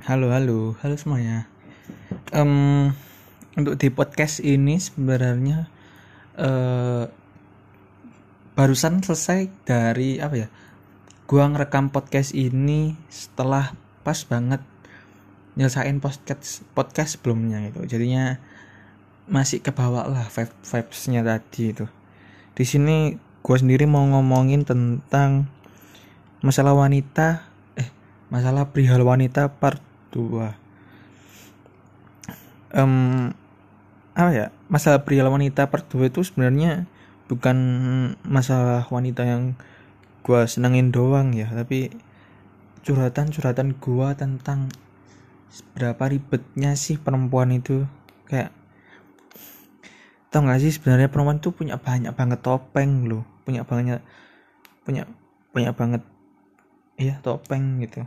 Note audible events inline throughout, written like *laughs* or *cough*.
Halo, halo, halo semuanya. Em, untuk di podcast ini sebenarnya eh, barusan selesai dari apa ya? Gua ngerekam podcast ini setelah pas banget nyelesain podcast podcast sebelumnya itu. Jadinya masih kebawa lah vibe vibesnya tadi itu. Di sini gua sendiri mau ngomongin tentang masalah wanita eh masalah perihal wanita part 2 um, apa ya masalah pria wanita 2 itu sebenarnya bukan masalah wanita yang gua senengin doang ya tapi curhatan-curhatan gua tentang berapa ribetnya sih perempuan itu. Kayak tau gak sih sebenarnya perempuan tuh punya banyak banget topeng loh punya banyak punya punya banget iya topeng gitu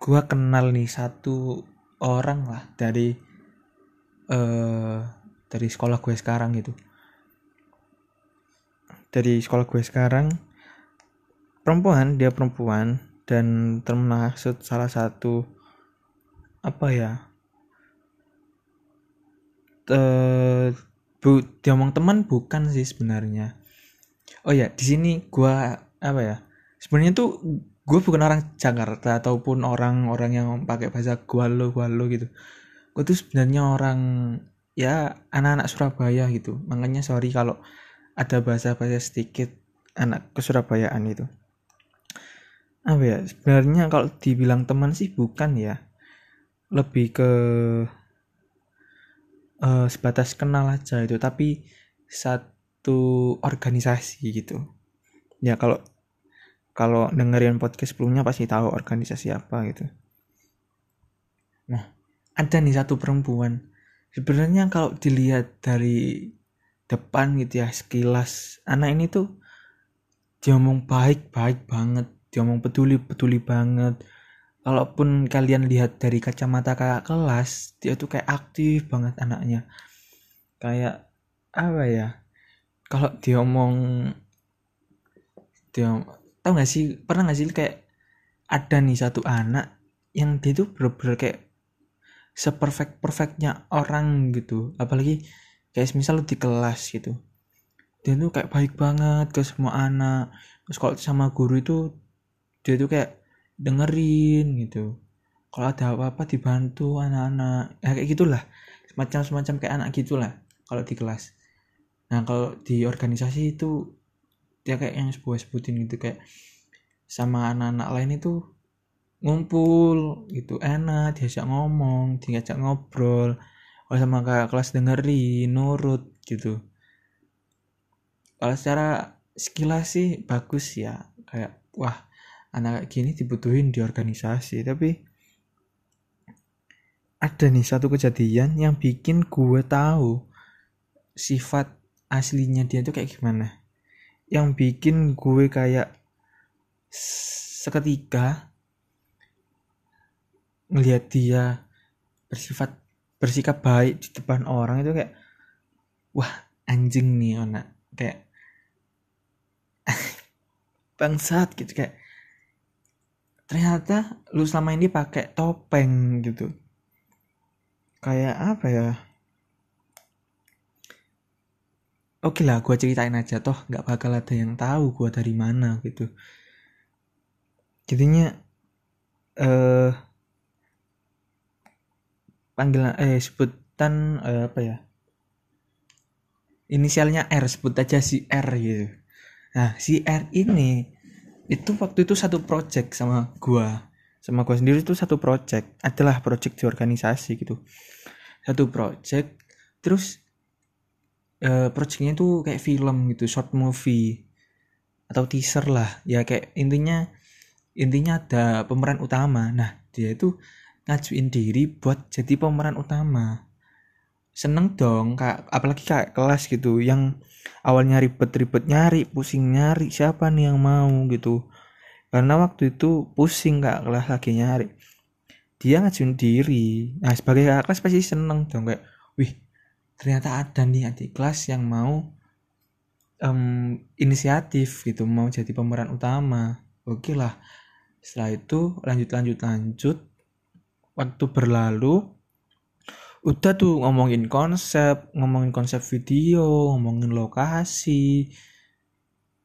gua kenal nih satu orang lah dari eh dari sekolah gue sekarang gitu. Dari sekolah gue sekarang perempuan dia perempuan dan termasuk salah satu apa ya eh bu diomong teman bukan sih sebenarnya. Oh ya di sini gua apa ya sebenarnya tuh gue bukan orang Jakarta ataupun orang-orang yang pakai bahasa gualo gualo gitu. Gue tuh sebenarnya orang ya anak-anak Surabaya gitu. Makanya sorry kalau ada bahasa-bahasa sedikit anak kesurabayaan itu. Apa ya sebenarnya kalau dibilang teman sih bukan ya. Lebih ke uh, sebatas kenal aja itu. Tapi satu organisasi gitu. Ya kalau kalau dengerin podcast sebelumnya pasti tahu organisasi apa gitu. Nah ada nih satu perempuan. Sebenarnya kalau dilihat dari depan gitu ya sekilas anak ini tuh dia ngomong baik baik banget. Dia ngomong peduli peduli banget. Kalaupun kalian lihat dari kacamata kakak kelas dia tuh kayak aktif banget anaknya. Kayak apa ya? Kalau dia ngomong dia tau gak sih pernah gak sih kayak ada nih satu anak yang dia tuh bener-bener kayak seperfect perfectnya orang gitu. Apalagi kayak misal lu di kelas gitu. Dia tuh kayak baik banget ke semua anak. Terus kalau sama guru itu dia tuh kayak dengerin gitu. Kalau ada apa-apa dibantu anak-anak. Ya kayak gitulah. Semacam semacam kayak anak gitulah kalau di kelas. Nah kalau di organisasi itu dia kayak yang sebuah sebutin gitu kayak sama anak-anak lain itu ngumpul gitu enak diajak ngomong diajak ngobrol kalau sama kakak kelas dengerin nurut gitu. Kalau secara sekilas sih bagus ya kayak wah anak gini dibutuhin di organisasi. Tapi ada nih satu kejadian yang bikin gue tahu sifat aslinya dia tuh kayak gimana yang bikin gue kayak seketika ngelihat dia bersifat bersikap baik di depan orang itu kayak wah anjing nih anak. Kayak *laughs* bangsat gitu kayak ternyata lu selama ini pakai topeng gitu. Kayak apa ya oke lah gue ceritain aja toh nggak bakal ada yang tahu gue dari mana gitu. Jadinya eh panggilan eh sebutan eh, apa ya? Inisialnya R sebut aja si R gitu. Nah si R ini itu waktu itu satu project sama gua. Sama gua sendiri itu satu project. Adalah project di organisasi gitu. Satu project terus uh, projectnya itu kayak film gitu short movie atau teaser lah. Ya kayak intinya intinya ada pemeran utama. Nah dia itu ngajuin diri buat jadi pemeran utama. Seneng dong kak. Apalagi kak kelas gitu yang awalnya ribet-ribet nyari pusing nyari siapa nih yang mau gitu. Karena waktu itu pusing kak kelas lagi nyari. Dia ngajuin diri. Nah sebagai kakak kelas pasti seneng dong kayak wih ternyata ada nih adik kelas yang mau um, inisiatif gitu mau jadi pemeran utama. Oke lah. Setelah itu lanjut lanjut lanjut. Waktu berlalu udah tuh ngomongin konsep ngomongin konsep video ngomongin lokasi.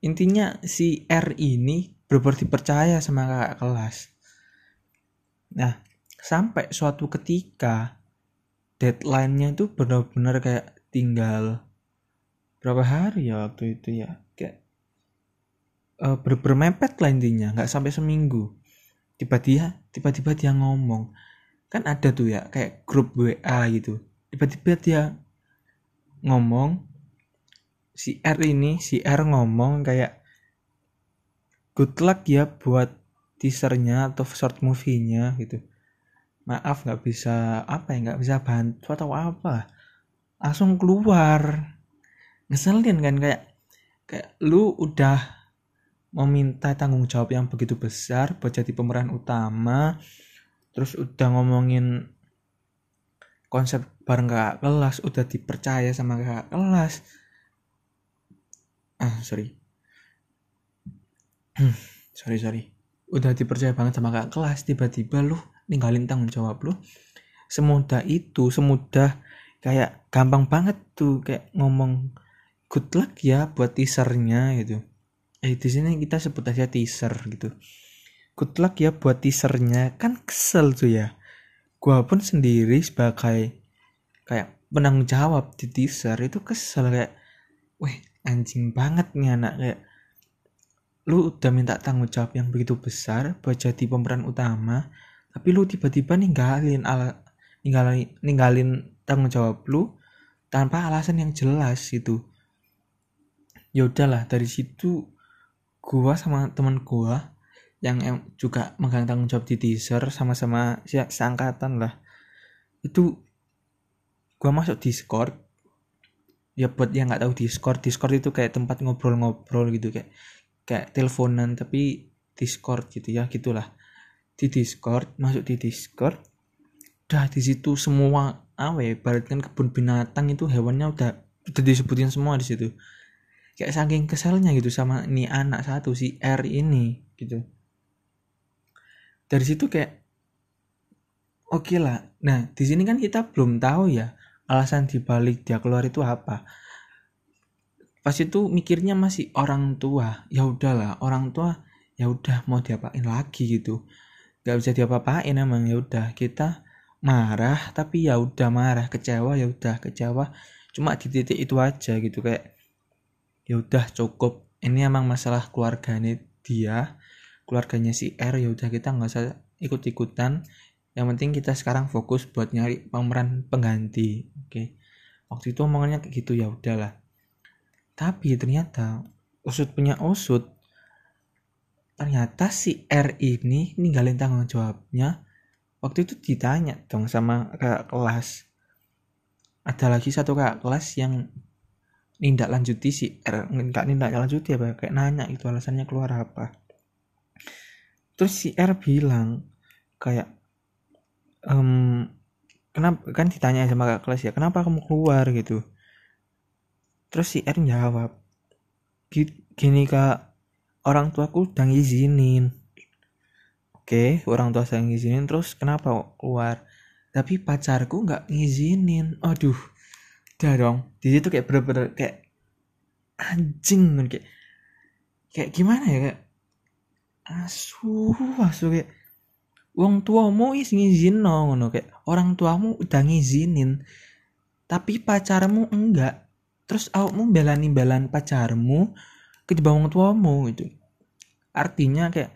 Intinya si R ini benar dipercaya sama kakak kelas. Nah sampai suatu ketika deadline-nya itu benar-benar kayak tinggal berapa hari ya waktu itu ya. Kayak uh, ber bermepet lah intinya nggak sampai seminggu. Tiba-tiba tiba-tiba dia ngomong. Kan ada tuh ya kayak grup WA gitu. Tiba-tiba dia ngomong si R ini si R ngomong kayak good luck ya buat teasernya atau short movie-nya gitu maaf nggak bisa apa ya nggak bisa bantu atau apa. Langsung keluar. Ngeselin kan kayak kayak lu udah meminta tanggung jawab yang begitu besar buat jadi pemeran utama terus udah ngomongin konsep bareng kakak kelas udah dipercaya sama kakak kelas. Ah sorry. Sorry sorry. Udah dipercaya banget sama kakak kelas tiba-tiba lu ninggalin tanggung jawab lu semudah itu semudah kayak gampang banget tuh kayak ngomong good luck ya buat teasernya gitu. Eh di sini kita sebut aja teaser gitu. Good luck ya buat teasernya. Kan kesel tuh ya. Gua pun sendiri sebagai kayak penanggung jawab di teaser itu kesel kayak weh anjing banget nih anak. Kayak lu udah minta tanggung jawab yang begitu besar buat jadi pemeran utama tapi lu tiba-tiba ninggalin ala ninggalin ninggalin tanggung jawab lu tanpa alasan yang jelas gitu. Ya udahlah dari situ gua sama teman gua yang juga megang tanggung jawab di teaser sama-sama si seangkatan lah. Itu gua masuk discord. Ya buat yang nggak tahu discord discord itu kayak tempat ngobrol-ngobrol gitu kayak kayak teleponan tapi discord gitu ya gitulah di discord masuk di discord. Udah di situ semua apa ya kan kebun binatang itu hewannya udah udah disebutin semua di situ. Kayak saking keselnya gitu sama ini anak satu si R ini gitu. Dari situ kayak oke okay lah. Nah di sini kan kita belum tahu ya alasan dibalik dia keluar itu apa. Pas itu mikirnya masih orang tua. Ya udahlah orang tua ya udah mau diapain lagi gitu gak bisa diapa-apain emang ya udah. Kita marah tapi ya udah marah kecewa ya udah kecewa. Cuma di titik itu aja gitu kayak ya udah cukup. Ini emang masalah keluarganya dia keluarganya si R ya udah kita nggak usah ikut ikutan yang penting kita sekarang fokus buat nyari pemeran pengganti oke. Waktu itu omongannya kayak gitu ya udahlah. Tapi ternyata usut punya usut ternyata si R ini ninggalin tanggung jawabnya. Waktu itu ditanya dong sama kakak kelas. Ada lagi satu kakak kelas yang nindak lanjuti si R nggak nindak lanjuti apa kayak nanya itu alasannya keluar apa. Terus si R bilang kayak um, kenapa kan ditanya sama kakak kelas ya kenapa kamu keluar? gitu. Terus si R jawab gini kak orang tuaku udah ngizinin oke orang tua saya ngizinin terus kenapa keluar? Tapi pacarku nggak ngizinin. Aduh udah dong. Di situ kayak bener-bener kayak anjing kayak kayak gimana ya kayak asu asu kayak uang tuamu is ngizin no, ngono kayak orang tuamu udah ngizinin tapi pacarmu enggak. Terus awakmu belani belan pacarmu ke bawah tuamu itu artinya kayak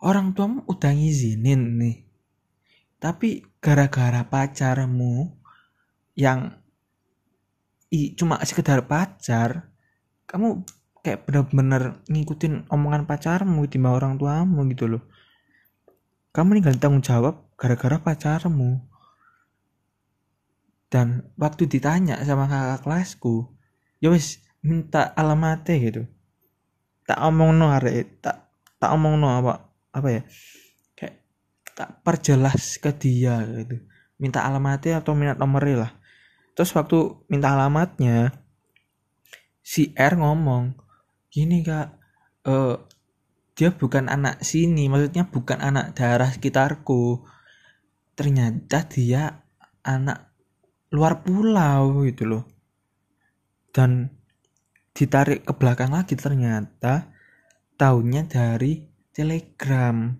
orang tuamu udah ngizinin nih. Tapi gara-gara pacarmu yang i, cuma sekedar pacar kamu kayak bener-bener ngikutin omongan pacarmu di orang tuamu gitu loh. Kamu tinggal tanggung jawab gara-gara pacarmu. Dan waktu ditanya sama kakak kelasku ya wis minta alamatnya gitu. Tak omong no arek tak tak omong no apa apa ya? Kayak tak perjelas ke dia gitu. Minta alamatnya atau minat nomornya lah. Terus waktu minta alamatnya si R ngomong gini kak uh, dia bukan anak sini maksudnya bukan anak daerah sekitarku. Ternyata dia anak luar pulau gitu loh. Dan ditarik ke belakang lagi ternyata tahunnya dari telegram.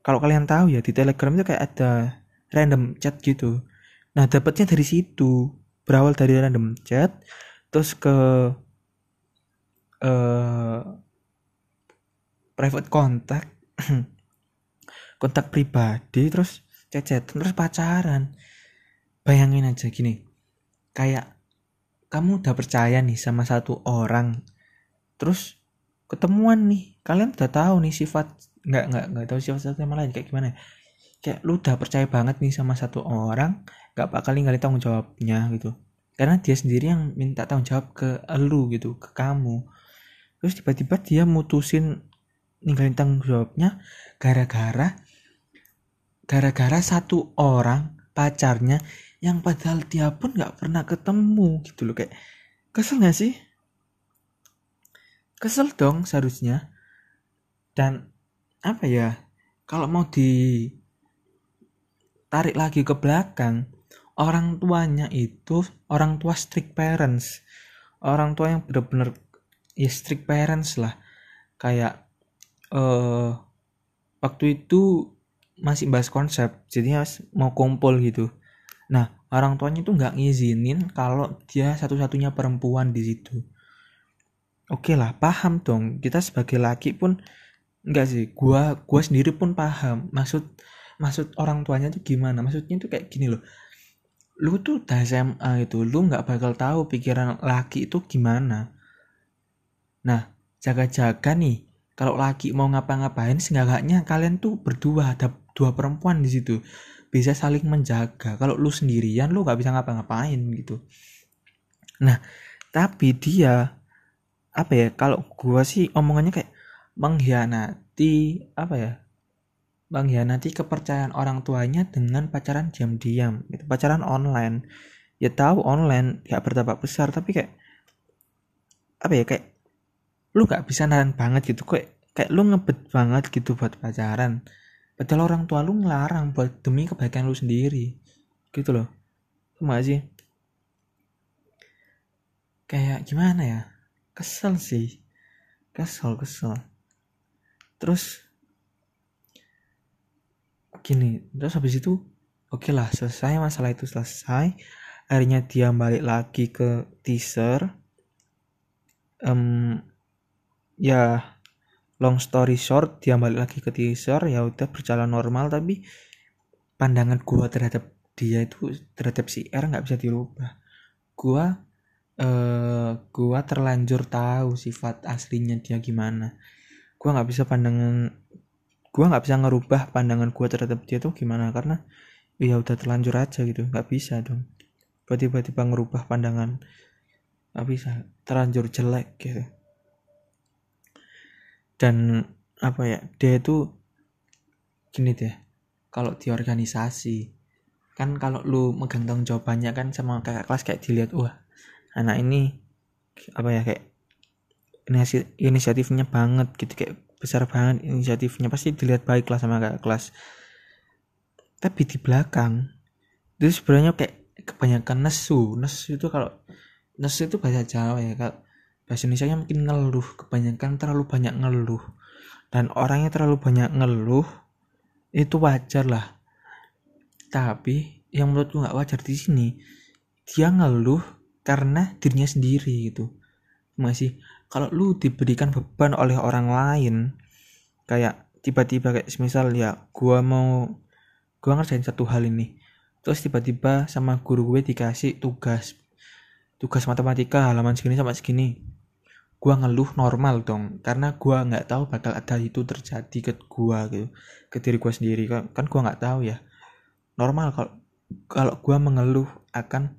Kalau kalian tahu ya di telegram itu kayak ada random chat gitu. Nah dapatnya dari situ. Berawal dari random chat terus ke uh, private kontak. *clears throat* Kontak pribadi terus cecet terus pacaran. Bayangin aja gini kayak kamu udah percaya nih sama satu orang terus ketemuan nih kalian udah tahu nih sifat nggak nggak nggak tahu sifat satu sama lain kayak gimana kayak lu udah percaya banget nih sama satu orang nggak bakal ninggalin tanggung jawabnya gitu. Karena dia sendiri yang minta tanggung jawab ke lu gitu ke kamu. Terus tiba-tiba dia mutusin ninggalin tanggung jawabnya gara-gara gara-gara satu orang pacarnya yang padahal dia pun nggak pernah ketemu gitu loh kayak kesel gak sih? Kesel dong seharusnya. Dan apa ya kalau mau ditarik lagi ke belakang orang tuanya itu orang tua strict parents. Orang tua yang bener-bener ya strict parents lah. Kayak uh, waktu itu masih bahas konsep jadi mau kumpul gitu nah orang tuanya itu nggak ngizinin kalau dia satu-satunya perempuan di situ. Oke lah paham dong. Kita sebagai laki pun nggak sih. Gua gua sendiri pun paham. Maksud maksud orang tuanya tuh gimana? Maksudnya tuh kayak gini loh. Lu tuh udah SMA itu lu nggak bakal tahu pikiran laki itu gimana. Nah jaga-jaga nih. Kalau laki mau ngapa-ngapain seenggaknya kalian tuh berdua ada dua perempuan di situ bisa saling menjaga. Kalau lu sendirian lu nggak bisa ngapa-ngapain gitu. Nah tapi dia apa ya kalau gua sih omongannya kayak mengkhianati apa ya mengkhianati kepercayaan orang tuanya dengan pacaran diam-diam gitu. Pacaran online. Ya tahu online gak berdampak besar tapi kayak apa ya kayak lu gak bisa nahan banget gitu. Kayak kayak lu ngebet banget gitu buat pacaran padahal orang tua lu ngelarang buat demi kebaikan lu sendiri. Gitu loh. Cuma sih? Kayak gimana ya? Kesel sih. Kesel kesel. Terus gini. Terus habis itu oke okay lah selesai masalah itu selesai. Akhirnya dia balik lagi ke teaser. Um, ya long story short dia balik lagi ke teaser ya udah berjalan normal tapi pandangan gua terhadap dia itu terhadap si R nggak bisa dirubah. Gua eh gua terlanjur tahu sifat aslinya dia gimana. Gua nggak bisa pandangan gua nggak bisa ngerubah pandangan gua terhadap dia tuh gimana karena ya udah terlanjur aja gitu nggak bisa dong. Tiba-tiba ngerubah pandangan nggak bisa terlanjur jelek gitu dan apa ya dia itu gini deh kalau di organisasi kan kalau lu megang tanggung jawabannya kan sama kakak kelas kayak dilihat wah anak ini apa ya kayak inisiatifnya banget gitu kayak besar banget inisiatifnya. Pasti dilihat baik lah sama kakak kelas. Tapi di belakang itu sebenarnya kayak kebanyakan nesu. Nesu itu kalau nesu itu bahasa Jawa ya kalau bahasa Indonesia mungkin ngeluh kebanyakan terlalu banyak ngeluh. Dan orangnya terlalu banyak ngeluh itu wajar lah. Tapi yang menurutku nggak wajar di sini dia ngeluh karena dirinya sendiri gitu. Masih kalau lu diberikan beban oleh orang lain kayak tiba-tiba kayak misal ya gua mau gua ngerjain satu hal ini terus tiba-tiba sama guru gue dikasih tugas tugas matematika halaman segini sama segini gua ngeluh normal dong karena gua nggak tahu bakal ada itu terjadi ke gua gitu ke diri gua sendiri. Kan kan gua nggak tahu ya. Normal kalau kalau gua mengeluh akan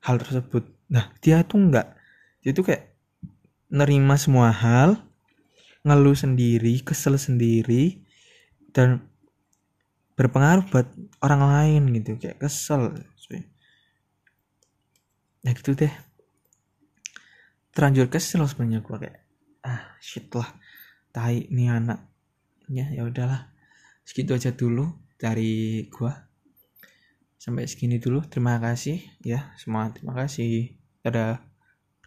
hal tersebut. Nah dia tuh nggak dia tuh kayak nerima semua hal ngeluh sendiri kesel sendiri dan berpengaruh buat orang lain gitu kayak kesel. Nah gitu deh terlanjur kesel sebenarnya gue kayak ah shit lah tai nih anak ya udahlah segitu aja dulu dari gua. Sampai segini dulu terima kasih ya semua terima kasih. Dadah